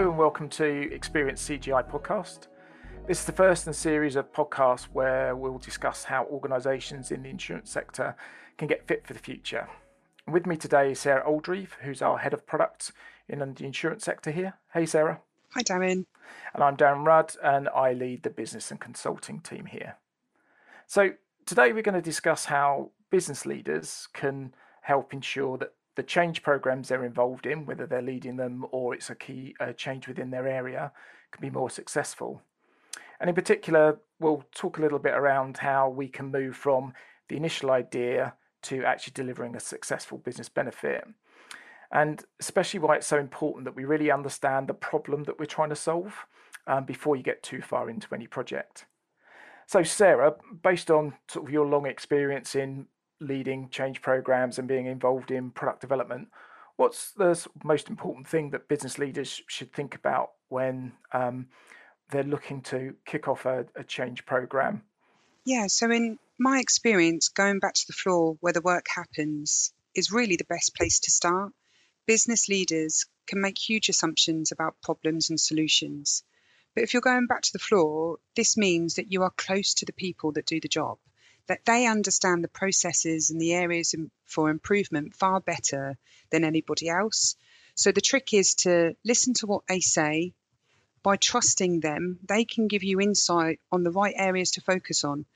Hello and welcome to Experience CGI podcast. This is the first in a series of podcasts where we'll discuss how organisations in the insurance sector can get fit for the future. With me today is Sarah Oldreeve, who's our head of product in the insurance sector here. Hey, Sarah. Hi, Darren. And I'm Darren Rudd, and I lead the business and consulting team here. So, today we're going to discuss how business leaders can help ensure that the change programs they're involved in, whether they're leading them or it's a key change within their area, can be more successful. And in particular, we'll talk a little bit around how we can move from the initial idea to actually delivering a successful business benefit. And especially why it's so important that we really understand the problem that we're trying to solve um, before you get too far into any project. So, Sarah, based on sort of your long experience in leading change programs and being involved in product development, what's the most important thing that business leaders should think about when um, they're looking to kick off a, a change program? Yeah, so in my experience, going back to the floor where the work happens is really the best place to start. Business leaders can make huge assumptions about problems and solutions. But if you're going back to the floor, this means that you are close to the people that do the job that they understand the processes and the areas for improvement far better than anybody else. So the trick is to listen to what they say. By trusting them, they can give you insight on the right areas to focus on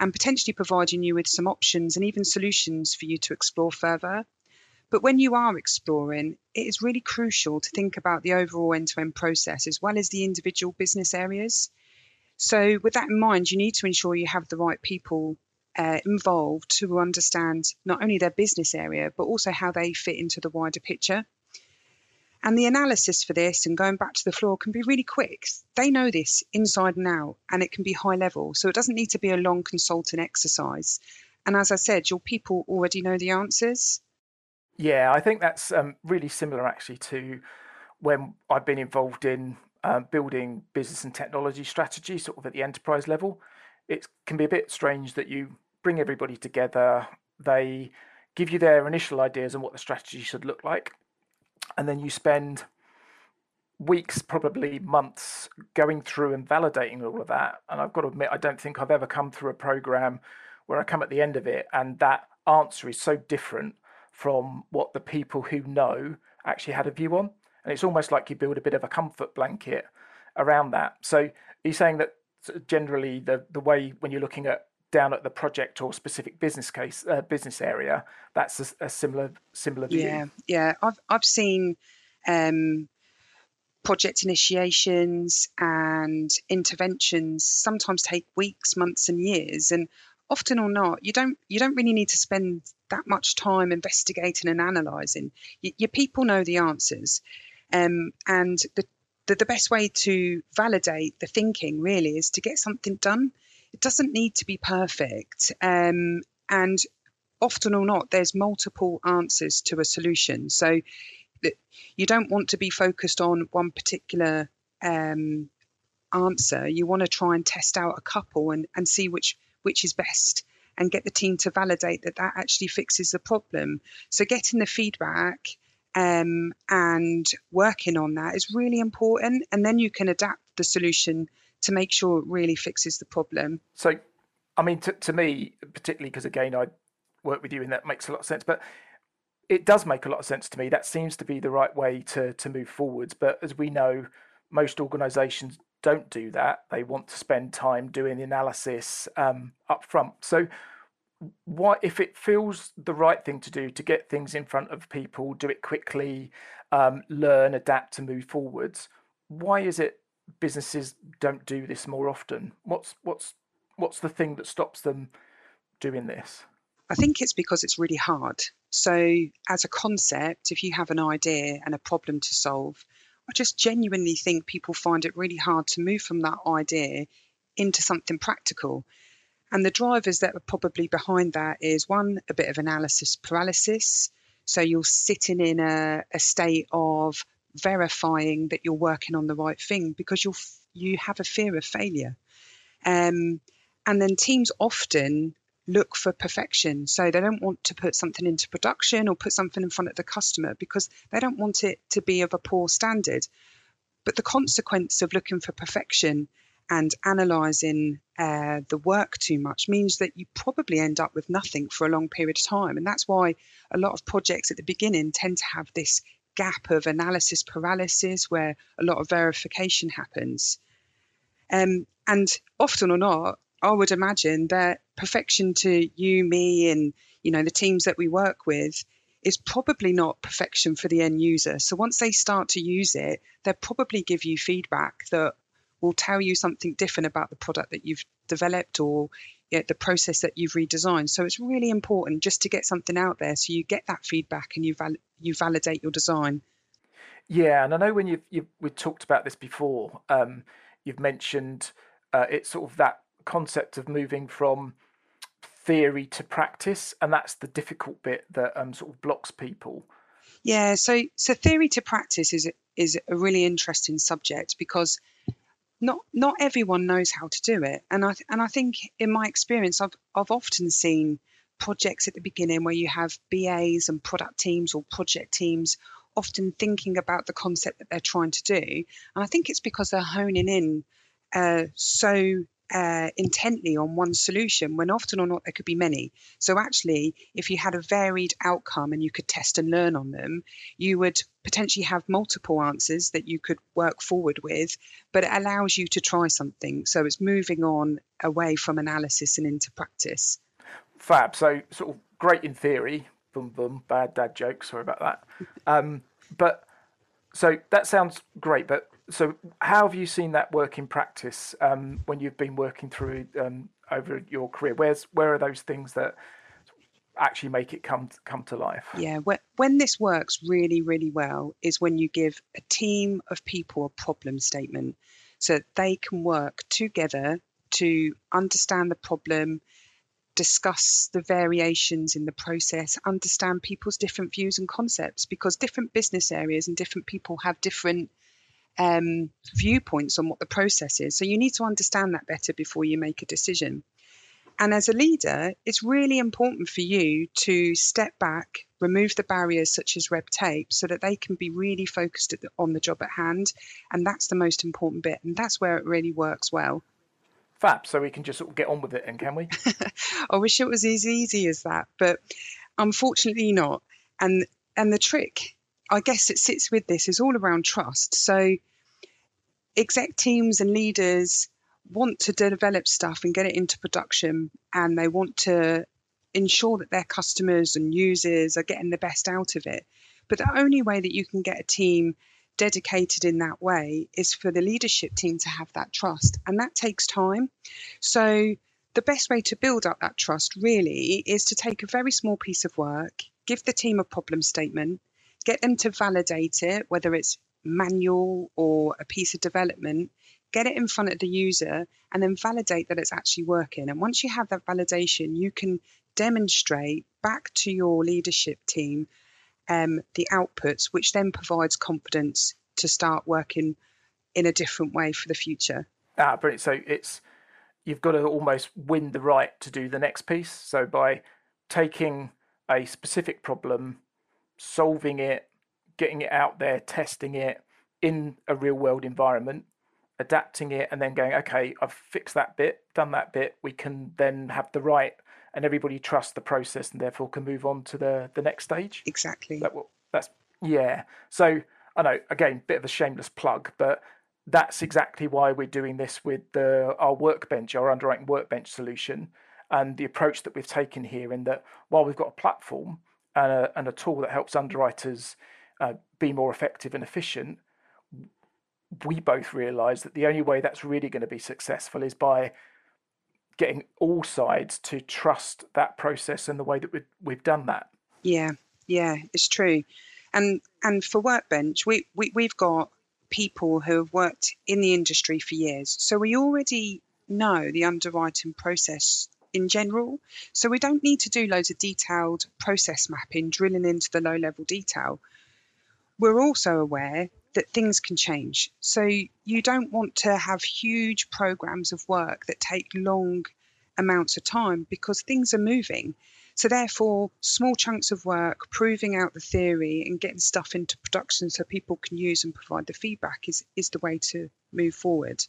and potentially providing you with some options and even solutions for you to explore further. But when you are exploring, it is really crucial to think about the overall end to end process as well as the individual business areas. So, with that in mind, you need to ensure you have the right people uh, involved to understand not only their business area, but also how they fit into the wider picture. And the analysis for this and going back to the floor can be really quick. They know this inside and out, and it can be high level. So it doesn't need to be a long consulting exercise. And as I said, your people already know the answers. Yeah, I think that's um, really similar actually to when I've been involved in um, building business and technology strategy, sort of at the enterprise level. It can be a bit strange that you bring everybody together. They give you their initial ideas on what the strategy should look like, and then you spend weeks, probably months, going through and validating all of that. And I've got to admit, I don't think I've ever come through a program where I come at the end of it and that answer is so different from what the people who know actually had a view on. And it's almost like you build a bit of a comfort blanket around that. So you're saying that generally the the way when you're looking at down at the project or specific business case uh, business area that's a, a, similar similar view. Yeah yeah. I've i've seen um, project initiations and interventions sometimes take weeks months and years and often or not you don't you don't really need to spend that much time investigating and analyzing. Y- your people know the answers um, and the, the the best way to validate the thinking really is to get something done it doesn't need to be perfect. Um, and often or not, there's multiple answers to a solution. So you don't want to be focused on one particular um, answer. You want to try and test out a couple and, and see which which is best and get the team to validate that that actually fixes the problem. So getting the feedback um, and working on that is really important. And then you can adapt the solution to make sure it really fixes the problem. So, I mean, to, to me, particularly because again, I work with you and that makes a lot of sense, but it does make a lot of sense to me. That seems to be the right way to, to move forwards. But as we know, most organizations don't do that. They want to spend time doing the analysis um, up front. So, what if it feels the right thing to do to get things in front of people, do it quickly, um, learn, adapt, to move forwards? Why is it businesses don't do this more often? What's what's what's the thing that stops them doing this? I think it's because it's really hard. So, as a concept, if you have an idea and a problem to solve, I just genuinely think people find it really hard to move from that idea into something practical. And the drivers that are probably behind that is one, a bit of analysis paralysis. So you're sitting in a, a state of verifying that you're working on the right thing because you you have a fear of failure. Um, and then teams often look for perfection. So they don't want to put something into production or put something in front of the customer because they don't want it to be of a poor standard. but the consequence of looking for perfection and analysing uh, the work too much means that you probably end up with nothing for a long period of time. And that's why a lot of projects at the beginning tend to have this gap of analysis paralysis where a lot of verification happens. Um, and often or not, I would imagine that perfection to you, me, and you know the teams that we work with is probably not perfection for the end user. So once they start to use it, they'll probably give you feedback that will tell you something different about the product that you've developed or the process that you've redesigned. So it's really important just to get something out there so you get that feedback and you val- you validate your design. Yeah, and I know when you've, you've we talked about this before, um, you've mentioned uh, it's sort of that concept of moving from theory to practice, and that's the difficult bit that um, sort of blocks people. Yeah, so so theory to practice is is a really interesting subject because not not everyone knows how to do it, and I and I think in my experience, I've I've often seen projects at the beginning where you have BAs and product teams or project teams often thinking about the concept that they're trying to do, and I think it's because they're honing in uh, so uh, intently on one solution when often or not there could be many. So, actually, if you had a varied outcome and you could test and learn on them, you would potentially have multiple answers that you could work forward with, but it allows you to try something. So, it's moving on away from analysis and into practice. Fab. So, sort of great in theory. Boom, boom. Bad dad joke. Sorry about that. Um, but so that sounds great, but so how have you seen that work in practice um, when you've been working through um, over your career? Where's where are those things that actually make it come come to life? Yeah, when this works really really well is when you give a team of people a problem statement, so they can work together to understand the problem, discuss the variations in the process, understand people's different views and concepts, because different business areas and different people have different um, viewpoints on what the process is. So you need to understand that better before you make a decision. And as a leader, it's really important for you to step back, remove the barriers such as red tape, so that they can be really focused the, on the job at hand. And that's the most important bit. And that's where it really works well. Fab. So we can just sort of get on with it, and can we? I wish it was as easy as that, but unfortunately not. And and the trick I guess it sits with this is all around trust. So exec teams and leaders want to develop stuff and get it into production and they want to ensure that their customers and users are getting the best out of it. But the only way that you can get a team dedicated in that way is for the leadership team to have that trust. And that takes time. So the best way to build up that trust really is to take a very small piece of work, give the team a problem statement, get them to validate it, whether it's manual or a piece of development, get it in front of the user and then validate that it's actually working. And once you have that validation, you can demonstrate back to your leadership team um, the outputs, which then provides confidence to start working in a different way for the future. Ah, brilliant. So it's you've got to almost win the right to do the next piece. So by taking a specific problem solving it, getting it out there, testing it in a real world environment, adapting it, and then going, okay, I've fixed that bit, done that bit. We can then have the right, and everybody trusts the process, and therefore can move on to the the next stage. Exactly. That, that's yeah. So I know again, bit of a shameless plug, but that's exactly why we're doing this with the our workbench, our underwriting workbench solution, and the approach that we've taken here. In that, while we've got a platform and a, and a tool that helps underwriters uh, be more effective and efficient, we both realize that the only way that's really going to be successful is by getting all sides to trust that process and the way that we've, we've done that. Yeah, yeah, it's true. And and for Workbench, we, we, we've got people who have worked in the industry for years. So we already know the underwriting process in general. So we don't need to do loads of detailed process mapping, drilling into the low level detail. We're also aware that things can change. So you don't want to have huge programs of work that take long amounts of time because things are moving. So, therefore, small chunks of work, proving out the theory and getting stuff into production so people can use and provide the feedback is, is the way to move forward.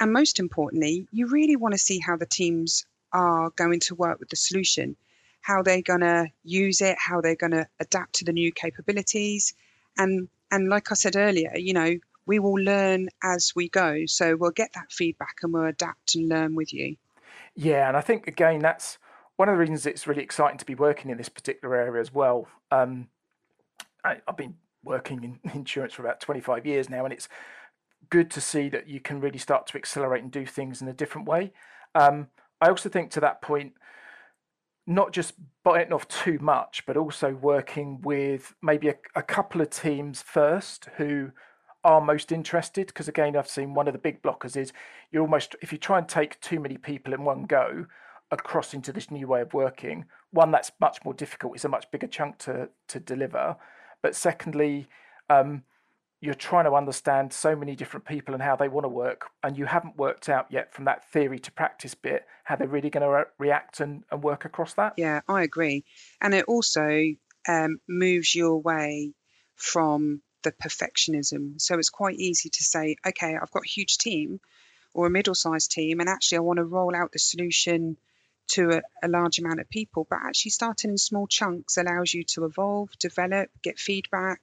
And most importantly, you really want to see how the teams are going to work with the solution, how they're going to use it, how they're going to adapt to the new capabilities. And, and like I said earlier, you know, we will learn as we go. So we'll get that feedback and we'll adapt and learn with you. Yeah, and I think again that's one of the reasons it's really exciting to be working in this particular area as well. Um, I, have been working in insurance for about 25 years now, and it's good to see that you can really start to accelerate and do things in a different way. Um, I also think to that point, not just biting off too much, but also working with maybe a, a couple of teams first who are most interested. Because again, I've seen one of the big blockers is you're almost, if you try and take too many people in one go across into this new way of working, one, that's much more difficult, it's a much bigger chunk to, to deliver. But secondly, um, you're trying to understand so many different people and how they want to work, and you haven't worked out yet from that theory to practice bit how they're really going to re- react and, and work across that. Yeah, I agree. And it also um, moves you away from the perfectionism. So it's quite easy to say, okay, I've got a huge team or a middle sized team, and actually I want to roll out the solution to a, a, large amount of people. But actually, starting in small chunks allows you to evolve, develop, get feedback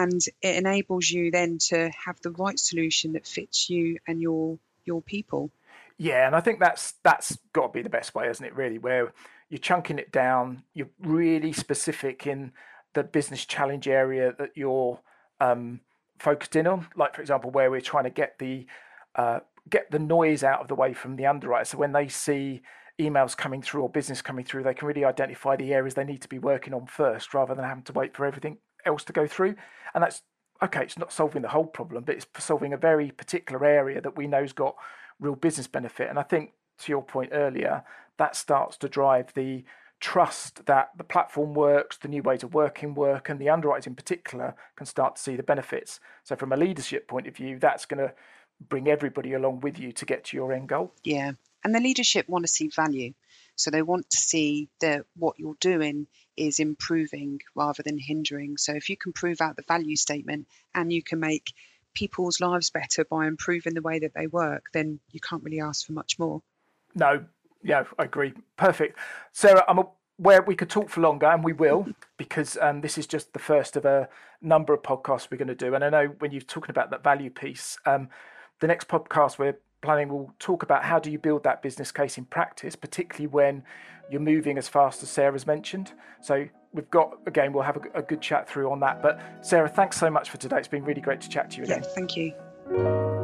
and it enables you then to have the right solution that fits you and your your people. Yeah, and I think that's that's got to be the best way, isn't it? Really, where you're chunking it down, you're really specific in the business challenge area that you're um, focused in on. Like for example, where we're trying to get the uh, get the noise out of the way from the underwriter, so when they see emails coming through or business coming through, they can really identify the areas they need to be working on first, rather than having to wait for everything else to go through. And that's okay, it's not solving the whole problem, but it's solving a very particular area that we know's got real business benefit. And I think to your point earlier, that starts to drive the trust that the platform works, the new ways of working work, and the underwriters in particular can start to see the benefits. So, from a leadership point of view, that's going to bring everybody along with you to get to your end goal. Yeah, and the leadership want to see value. So they want to see that what you're doing is improving rather than hindering. So if you can prove out the value statement and you can make people's lives better by improving the way that they work, then you can't really ask for much more. No, yeah, I agree. Perfect. Sarah, I'm aware we could talk for longer, and we will, because um, this is just the first of a number of podcasts we're going to do. And I know when you're talking about that value piece, um, the next podcast we're planning will talk about how do you build that business case in practice, particularly when you're moving as fast as Sarah's mentioned. So we've got again, we'll have a, a good chat through on that. But Sarah, thanks so much for today. It's been really great to chat to you again. Yeah, thank you.